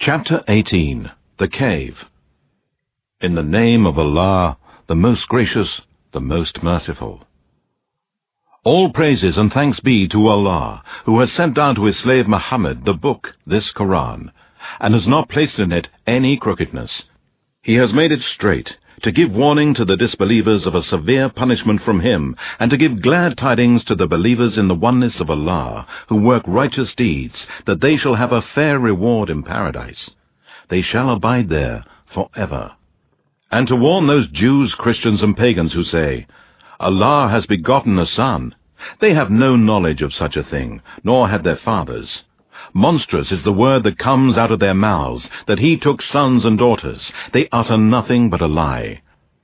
Chapter 18 The Cave In the name of Allah, the most gracious, the most merciful. All praises and thanks be to Allah, who has sent down to his slave Muhammad the book, this Quran, and has not placed in it any crookedness. He has made it straight, to give warning to the disbelievers of a severe punishment from him, and to give glad tidings to the believers in the oneness of Allah, who work righteous deeds, that they shall have a fair reward in paradise. They shall abide there for ever. And to warn those Jews, Christians, and pagans who say, Allah has begotten a son. They have no knowledge of such a thing, nor had their fathers. Monstrous is the word that comes out of their mouths, that he took sons and daughters. They utter nothing but a lie.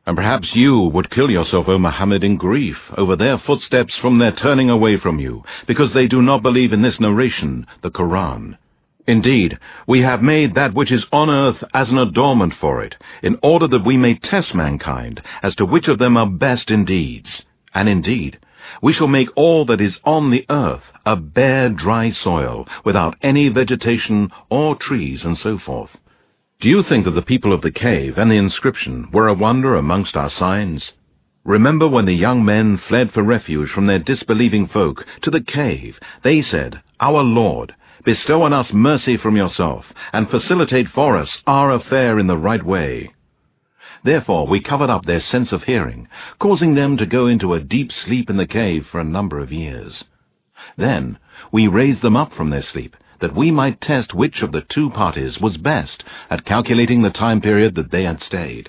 And perhaps you would kill yourself, O Muhammad, in grief over their footsteps from their turning away from you, because they do not believe in this narration, the Koran. Indeed, we have made that which is on earth as an adornment for it, in order that we may test mankind as to which of them are best in deeds. And indeed, we shall make all that is on the earth a bare, dry soil, without any vegetation or trees and so forth. Do you think that the people of the cave and the inscription were a wonder amongst our signs? Remember when the young men fled for refuge from their disbelieving folk to the cave, they said, Our Lord, bestow on us mercy from yourself, and facilitate for us our affair in the right way. Therefore we covered up their sense of hearing, causing them to go into a deep sleep in the cave for a number of years. Then we raised them up from their sleep, that we might test which of the two parties was best at calculating the time period that they had stayed.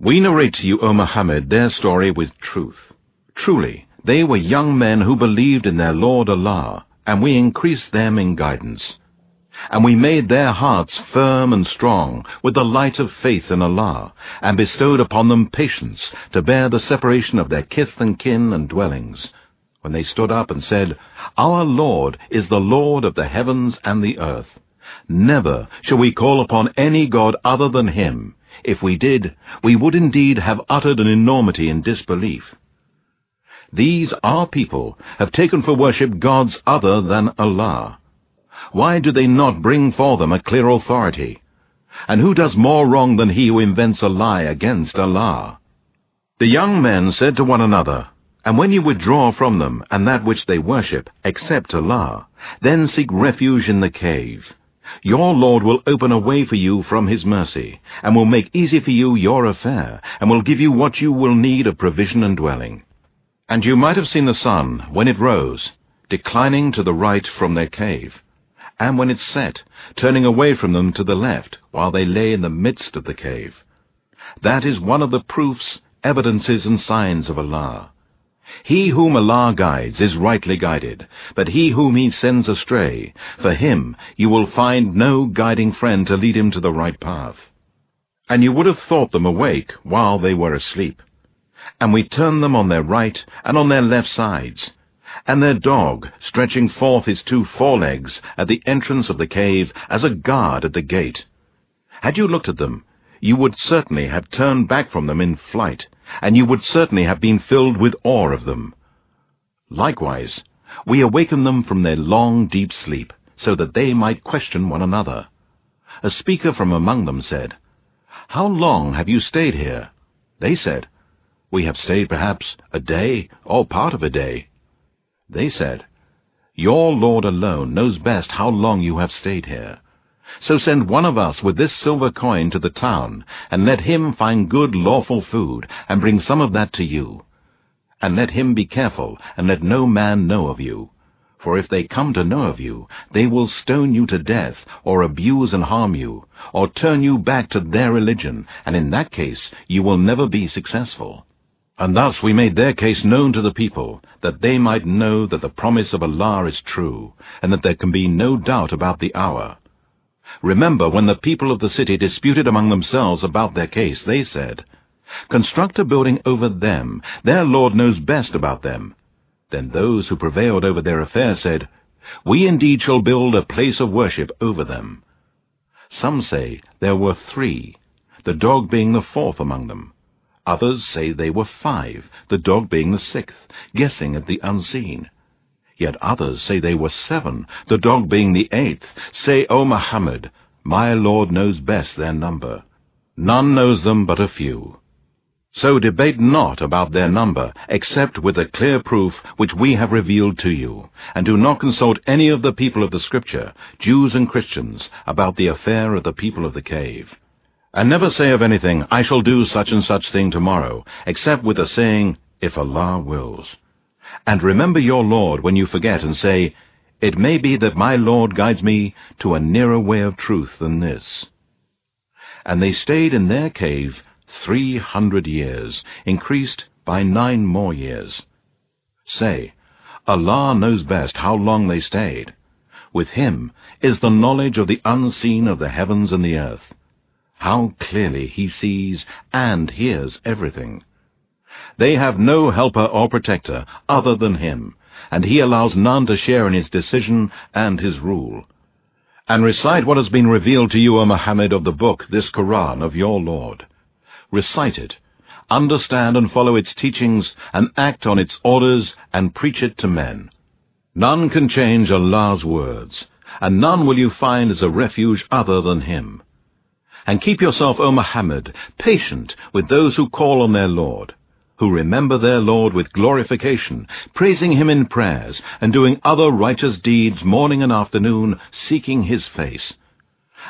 We narrate to you, O Muhammad, their story with truth. Truly, they were young men who believed in their Lord Allah, and we increased them in guidance. And we made their hearts firm and strong with the light of faith in Allah, and bestowed upon them patience to bear the separation of their kith and kin and dwellings. When they stood up and said, Our Lord is the Lord of the heavens and the earth. Never shall we call upon any God other than Him. If we did, we would indeed have uttered an enormity in disbelief. These, our people, have taken for worship gods other than Allah. Why do they not bring for them a clear authority? And who does more wrong than he who invents a lie against Allah? The young men said to one another, And when you withdraw from them and that which they worship, except Allah, then seek refuge in the cave. Your Lord will open a way for you from His mercy, and will make easy for you your affair, and will give you what you will need of provision and dwelling. And you might have seen the sun, when it rose, declining to the right from their cave and when it set, turning away from them to the left, while they lay in the midst of the cave. That is one of the proofs, evidences, and signs of Allah. He whom Allah guides is rightly guided, but he whom he sends astray, for him you will find no guiding friend to lead him to the right path. And you would have thought them awake while they were asleep. And we turned them on their right and on their left sides, and their dog stretching forth his two forelegs at the entrance of the cave as a guard at the gate. Had you looked at them, you would certainly have turned back from them in flight, and you would certainly have been filled with awe of them. Likewise, we awakened them from their long, deep sleep, so that they might question one another. A speaker from among them said, How long have you stayed here? They said, We have stayed perhaps a day, or part of a day. They said, Your Lord alone knows best how long you have stayed here. So send one of us with this silver coin to the town, and let him find good lawful food, and bring some of that to you. And let him be careful, and let no man know of you. For if they come to know of you, they will stone you to death, or abuse and harm you, or turn you back to their religion, and in that case you will never be successful. And thus we made their case known to the people, that they might know that the promise of Allah is true, and that there can be no doubt about the hour. Remember when the people of the city disputed among themselves about their case, they said, Construct a building over them, their Lord knows best about them. Then those who prevailed over their affair said, We indeed shall build a place of worship over them. Some say there were three, the dog being the fourth among them. Others say they were five, the dog being the sixth, guessing at the unseen. Yet others say they were seven, the dog being the eighth. Say, O Muhammad, My Lord knows best their number. None knows them but a few. So debate not about their number, except with the clear proof which we have revealed to you, and do not consult any of the people of the Scripture, Jews and Christians, about the affair of the people of the cave. And never say of anything, I shall do such and such thing tomorrow, except with the saying, if Allah wills. And remember your Lord when you forget and say, It may be that my Lord guides me to a nearer way of truth than this. And they stayed in their cave three hundred years, increased by nine more years. Say, Allah knows best how long they stayed. With Him is the knowledge of the unseen of the heavens and the earth. How clearly He sees and hears everything. They have no helper or protector other than him, and he allows none to share in his decision and his rule. And recite what has been revealed to you, O Muhammad, of the book, this Quran of your Lord. Recite it, understand and follow its teachings, and act on its orders, and preach it to men. None can change Allah's words, and none will you find as a refuge other than Him. And keep yourself, O Muhammad, patient with those who call on their Lord who remember their Lord with glorification, praising him in prayers, and doing other righteous deeds morning and afternoon, seeking his face.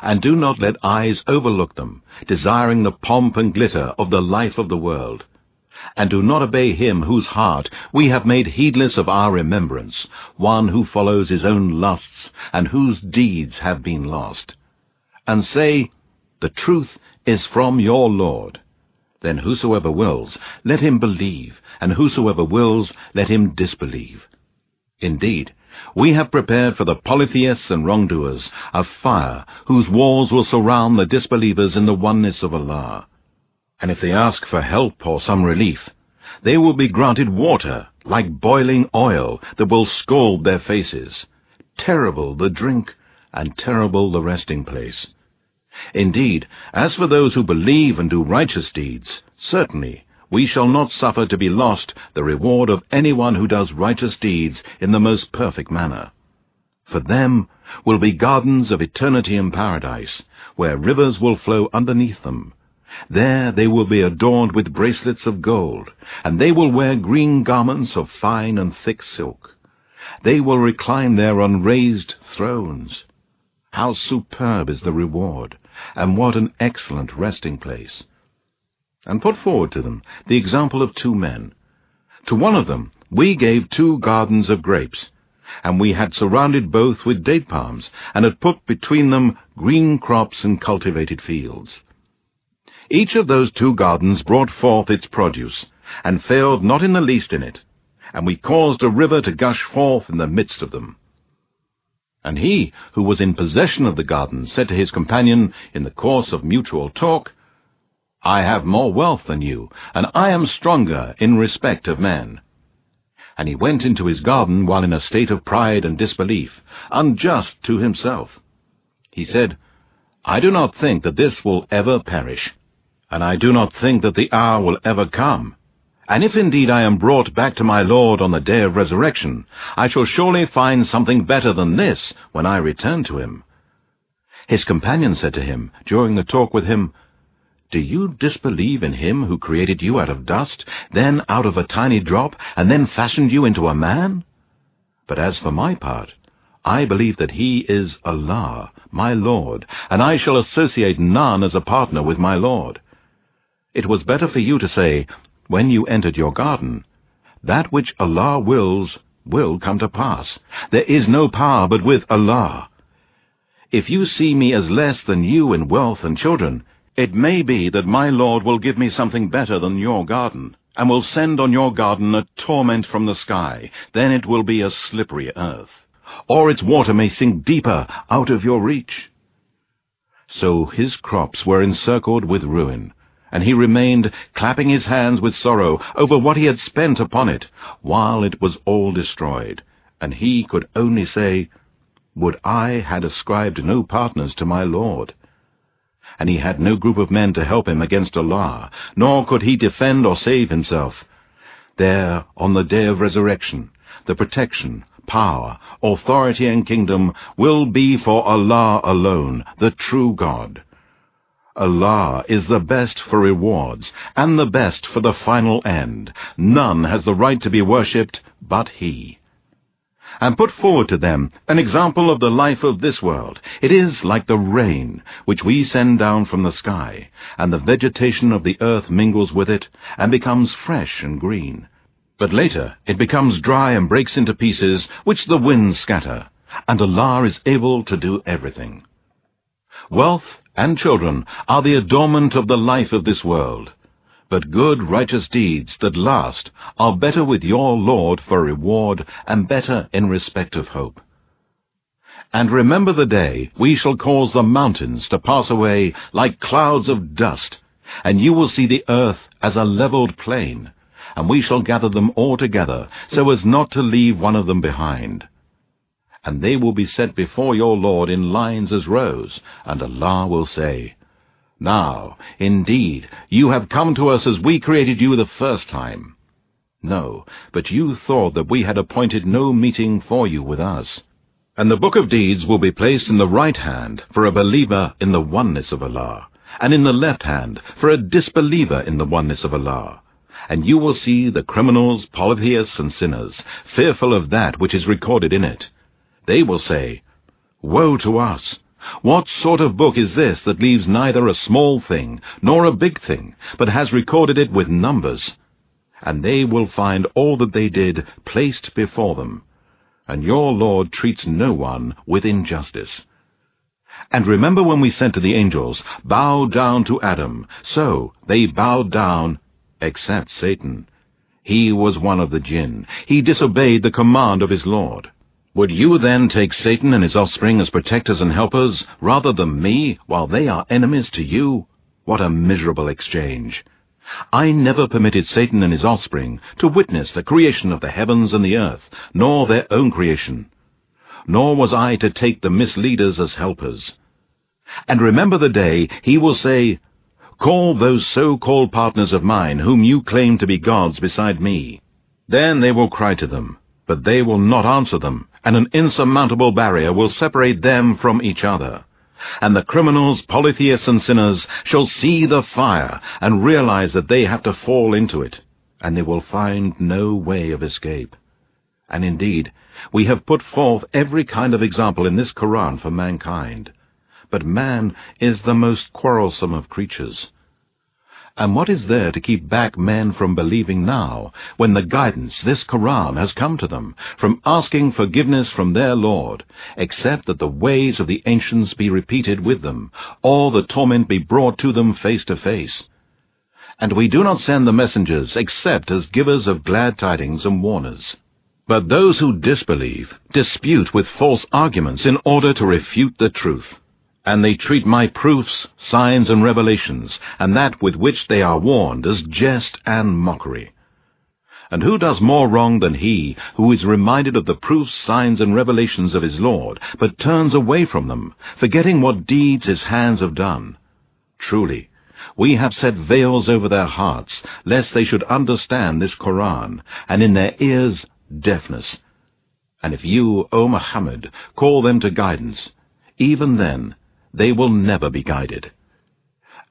And do not let eyes overlook them, desiring the pomp and glitter of the life of the world. And do not obey him whose heart we have made heedless of our remembrance, one who follows his own lusts, and whose deeds have been lost. And say, The truth is from your Lord. Then whosoever wills, let him believe, and whosoever wills, let him disbelieve. Indeed, we have prepared for the polytheists and wrongdoers a fire whose walls will surround the disbelievers in the oneness of Allah. And if they ask for help or some relief, they will be granted water like boiling oil that will scald their faces. Terrible the drink, and terrible the resting place. Indeed, as for those who believe and do righteous deeds, certainly we shall not suffer to be lost the reward of anyone who does righteous deeds in the most perfect manner. For them will be gardens of eternity in paradise, where rivers will flow underneath them. There they will be adorned with bracelets of gold, and they will wear green garments of fine and thick silk. They will recline there on raised thrones. How superb is the reward! And what an excellent resting place. And put forward to them the example of two men. To one of them we gave two gardens of grapes, and we had surrounded both with date palms, and had put between them green crops and cultivated fields. Each of those two gardens brought forth its produce, and failed not in the least in it, and we caused a river to gush forth in the midst of them. And he, who was in possession of the garden, said to his companion, in the course of mutual talk, I have more wealth than you, and I am stronger in respect of men. And he went into his garden while in a state of pride and disbelief, unjust to himself. He said, I do not think that this will ever perish, and I do not think that the hour will ever come. And if indeed I am brought back to my Lord on the day of resurrection, I shall surely find something better than this when I return to him. His companion said to him, during the talk with him, Do you disbelieve in him who created you out of dust, then out of a tiny drop, and then fashioned you into a man? But as for my part, I believe that he is Allah, my Lord, and I shall associate none as a partner with my Lord. It was better for you to say, when you entered your garden, that which Allah wills will come to pass. There is no power but with Allah. If you see me as less than you in wealth and children, it may be that my Lord will give me something better than your garden, and will send on your garden a torment from the sky. Then it will be a slippery earth. Or its water may sink deeper out of your reach. So his crops were encircled with ruin, and he remained clapping his hands with sorrow over what he had spent upon it, while it was all destroyed. And he could only say, Would I had ascribed no partners to my Lord. And he had no group of men to help him against Allah, nor could he defend or save himself. There, on the day of resurrection, the protection, power, authority, and kingdom will be for Allah alone, the true God. Allah is the best for rewards, and the best for the final end. None has the right to be worshipped but He. And put forward to them an example of the life of this world. It is like the rain, which we send down from the sky, and the vegetation of the earth mingles with it, and becomes fresh and green. But later it becomes dry and breaks into pieces, which the winds scatter, and Allah is able to do everything. Wealth and children are the adornment of the life of this world. But good righteous deeds that last are better with your Lord for reward and better in respect of hope. And remember the day we shall cause the mountains to pass away like clouds of dust, and you will see the earth as a levelled plain, and we shall gather them all together, so as not to leave one of them behind and they will be set before your Lord in lines as rows, and Allah will say, Now, indeed, you have come to us as we created you the first time. No, but you thought that we had appointed no meeting for you with us. And the book of deeds will be placed in the right hand for a believer in the oneness of Allah, and in the left hand for a disbeliever in the oneness of Allah. And you will see the criminals, polytheists, and sinners, fearful of that which is recorded in it, they will say, Woe to us! What sort of book is this that leaves neither a small thing nor a big thing, but has recorded it with numbers? And they will find all that they did placed before them. And your Lord treats no one with injustice. And remember when we said to the angels, Bow down to Adam. So they bowed down, except Satan. He was one of the jinn. He disobeyed the command of his Lord. Would you then take Satan and his offspring as protectors and helpers, rather than me, while they are enemies to you? What a miserable exchange! I never permitted Satan and his offspring to witness the creation of the heavens and the earth, nor their own creation. Nor was I to take the misleaders as helpers. And remember the day he will say, Call those so-called partners of mine whom you claim to be gods beside me. Then they will cry to them, but they will not answer them, and an insurmountable barrier will separate them from each other. And the criminals, polytheists, and sinners shall see the fire and realize that they have to fall into it, and they will find no way of escape. And indeed, we have put forth every kind of example in this Koran for mankind. But man is the most quarrelsome of creatures. And what is there to keep back men from believing now, when the guidance, this Koran, has come to them, from asking forgiveness from their Lord, except that the ways of the ancients be repeated with them, or the torment be brought to them face to face? And we do not send the messengers except as givers of glad tidings and warners. But those who disbelieve dispute with false arguments in order to refute the truth and they treat my proofs, signs, and revelations, and that with which they are warned, as jest and mockery. And who does more wrong than he who is reminded of the proofs, signs, and revelations of his Lord, but turns away from them, forgetting what deeds his hands have done? Truly, we have set veils over their hearts, lest they should understand this Koran, and in their ears deafness. And if you, O Muhammad, call them to guidance, even then they will never be guided.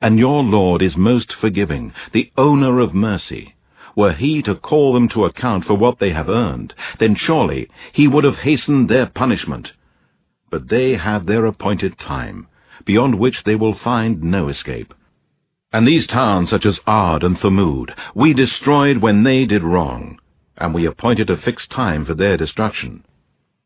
And your Lord is most forgiving, the owner of mercy. Were he to call them to account for what they have earned, then surely he would have hastened their punishment. But they have their appointed time, beyond which they will find no escape. And these towns such as Ad and Thamud we destroyed when they did wrong, and we appointed a fixed time for their destruction.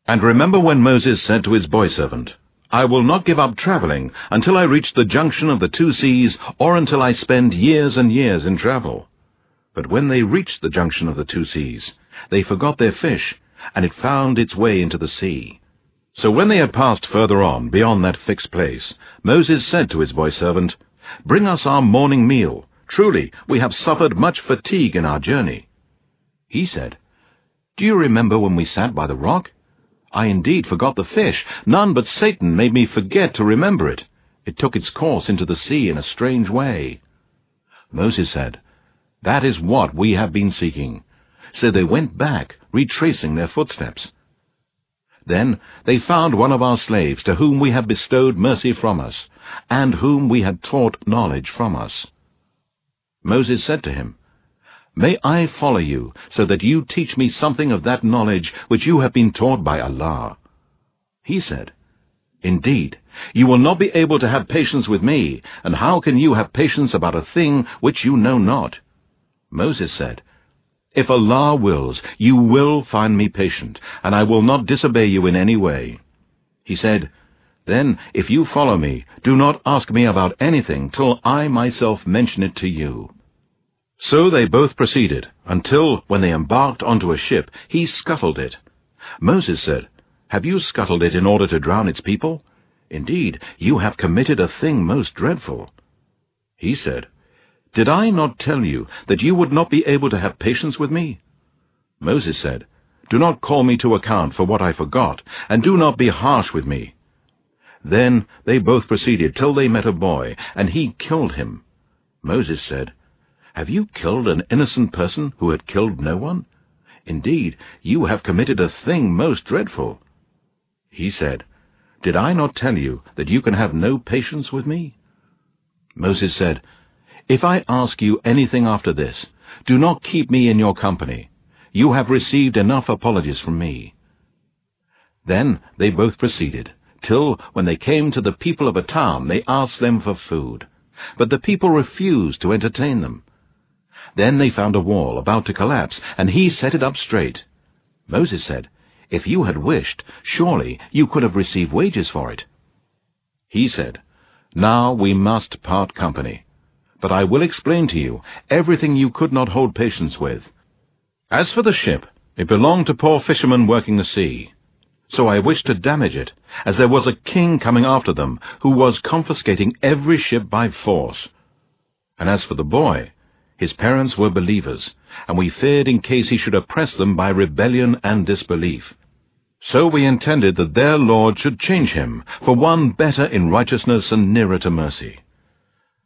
And remember when Moses said to his boy servant, I will not give up traveling until I reach the junction of the two seas or until I spend years and years in travel. But when they reached the junction of the two seas, they forgot their fish, and it found its way into the sea. So when they had passed further on, beyond that fixed place, Moses said to his boy servant, Bring us our morning meal. Truly, we have suffered much fatigue in our journey. He said, Do you remember when we sat by the rock? I indeed forgot the fish. None but Satan made me forget to remember it. It took its course into the sea in a strange way. Moses said, That is what we have been seeking. So they went back, retracing their footsteps. Then they found one of our slaves to whom we had bestowed mercy from us, and whom we had taught knowledge from us. Moses said to him, May I follow you, so that you teach me something of that knowledge which you have been taught by Allah? He said, Indeed, you will not be able to have patience with me, and how can you have patience about a thing which you know not? Moses said, If Allah wills, you will find me patient, and I will not disobey you in any way. He said, Then, if you follow me, do not ask me about anything till I myself mention it to you. So they both proceeded, until, when they embarked onto a ship, he scuttled it. Moses said, Have you scuttled it in order to drown its people? Indeed, you have committed a thing most dreadful. He said, did I not tell you that you would not be able to have patience with me? Moses said, Do not call me to account for what I forgot, and do not be harsh with me. Then they both proceeded till they met a boy, and he killed him. Moses said, Have you killed an innocent person who had killed no one? Indeed, you have committed a thing most dreadful. He said, Did I not tell you that you can have no patience with me? Moses said, if I ask you anything after this, do not keep me in your company. You have received enough apologies from me. Then they both proceeded, till when they came to the people of a town, they asked them for food. But the people refused to entertain them. Then they found a wall about to collapse, and he set it up straight. Moses said, If you had wished, surely you could have received wages for it. He said, Now we must part company but I will explain to you everything you could not hold patience with. As for the ship, it belonged to poor fishermen working the sea. So I wished to damage it, as there was a king coming after them, who was confiscating every ship by force. And as for the boy, his parents were believers, and we feared in case he should oppress them by rebellion and disbelief. So we intended that their Lord should change him for one better in righteousness and nearer to mercy.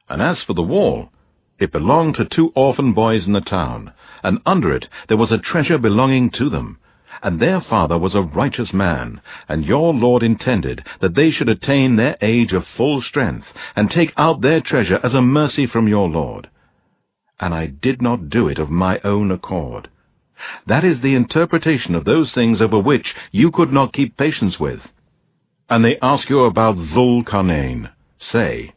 And as for the wall, it belonged to two orphan boys in the town, and under it there was a treasure belonging to them. And their father was a righteous man, and your Lord intended that they should attain their age of full strength, and take out their treasure as a mercy from your Lord. And I did not do it of my own accord. That is the interpretation of those things over which you could not keep patience with. And they ask you about Zul Karnain. Say,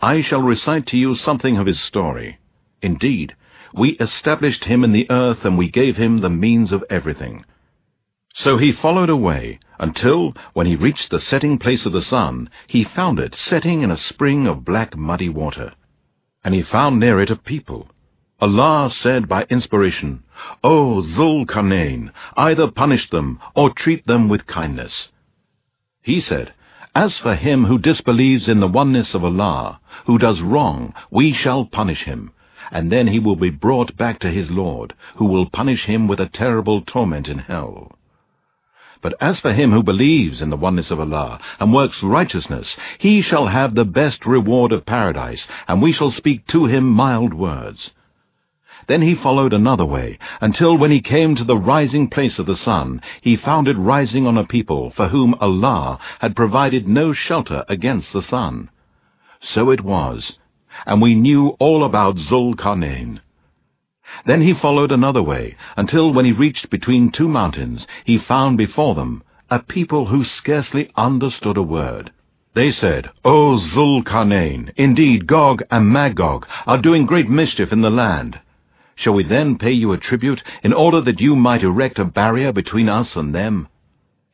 I shall recite to you something of his story. Indeed, we established him in the earth, and we gave him the means of everything. So he followed away, until, when he reached the setting place of the sun, he found it setting in a spring of black muddy water. And he found near it a people. Allah said by inspiration, O Zul Karnain, either punish them, or treat them with kindness. He said, as for him who disbelieves in the oneness of Allah, who does wrong, we shall punish him, and then he will be brought back to his Lord, who will punish him with a terrible torment in hell. But as for him who believes in the oneness of Allah, and works righteousness, he shall have the best reward of paradise, and we shall speak to him mild words. Then he followed another way, until when he came to the rising place of the sun, he found it rising on a people for whom Allah had provided no shelter against the sun. So it was, and we knew all about Zulkarnain. Then he followed another way, until when he reached between two mountains, he found before them a people who scarcely understood a word. They said, O Zulkarnain, indeed Gog and Magog are doing great mischief in the land. Shall we then pay you a tribute, in order that you might erect a barrier between us and them?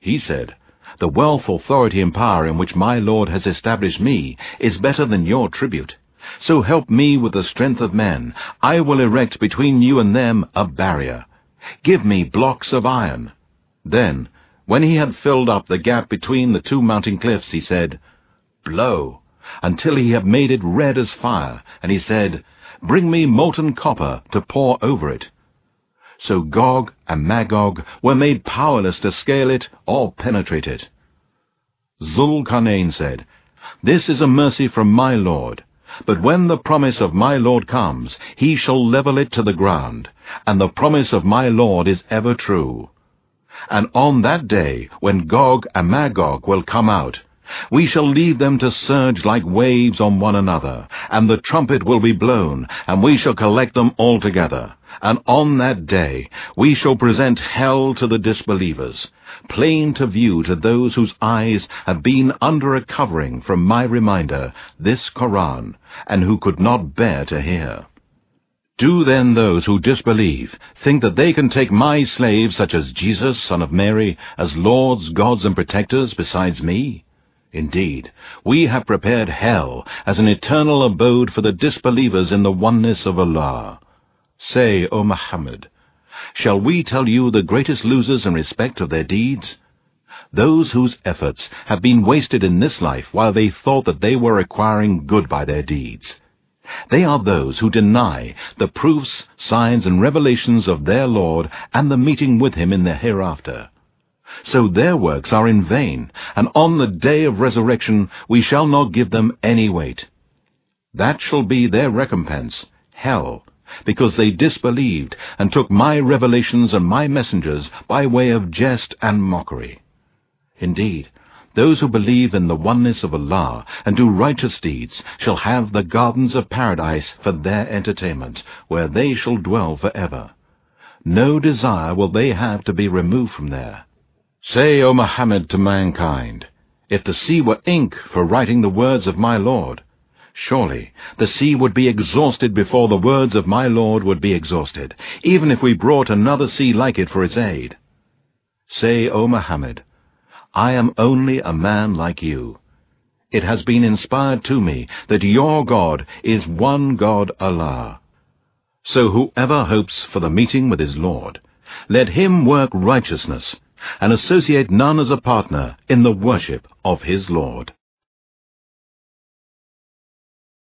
He said, The wealth, authority, and power in which my Lord has established me is better than your tribute. So help me with the strength of men. I will erect between you and them a barrier. Give me blocks of iron. Then, when he had filled up the gap between the two mountain cliffs, he said, Blow, until he had made it red as fire. And he said, Bring me molten copper to pour over it. So Gog and Magog were made powerless to scale it or penetrate it. Zulkarnain said, This is a mercy from my Lord. But when the promise of my Lord comes, he shall level it to the ground, and the promise of my Lord is ever true. And on that day, when Gog and Magog will come out, we shall leave them to surge like waves on one another, and the trumpet will be blown, and we shall collect them all together. And on that day we shall present hell to the disbelievers, plain to view to those whose eyes have been under a covering from my reminder, this Koran, and who could not bear to hear. Do then those who disbelieve think that they can take my slaves, such as Jesus, son of Mary, as lords, gods, and protectors besides me? Indeed, we have prepared hell as an eternal abode for the disbelievers in the oneness of Allah. Say, O Muhammad, shall we tell you the greatest losers in respect of their deeds? Those whose efforts have been wasted in this life while they thought that they were acquiring good by their deeds. They are those who deny the proofs, signs, and revelations of their Lord and the meeting with Him in the hereafter. So their works are in vain, and on the day of resurrection we shall not give them any weight. That shall be their recompense, hell, because they disbelieved and took my revelations and my messengers by way of jest and mockery. Indeed, those who believe in the oneness of Allah and do righteous deeds shall have the gardens of paradise for their entertainment, where they shall dwell for ever. No desire will they have to be removed from there. Say, O Muhammad, to mankind, if the sea were ink for writing the words of my Lord, surely the sea would be exhausted before the words of my Lord would be exhausted, even if we brought another sea like it for its aid. Say, O Muhammad, I am only a man like you. It has been inspired to me that your God is one God Allah. So whoever hopes for the meeting with his Lord, let him work righteousness, and associate none as a partner in the worship of his Lord.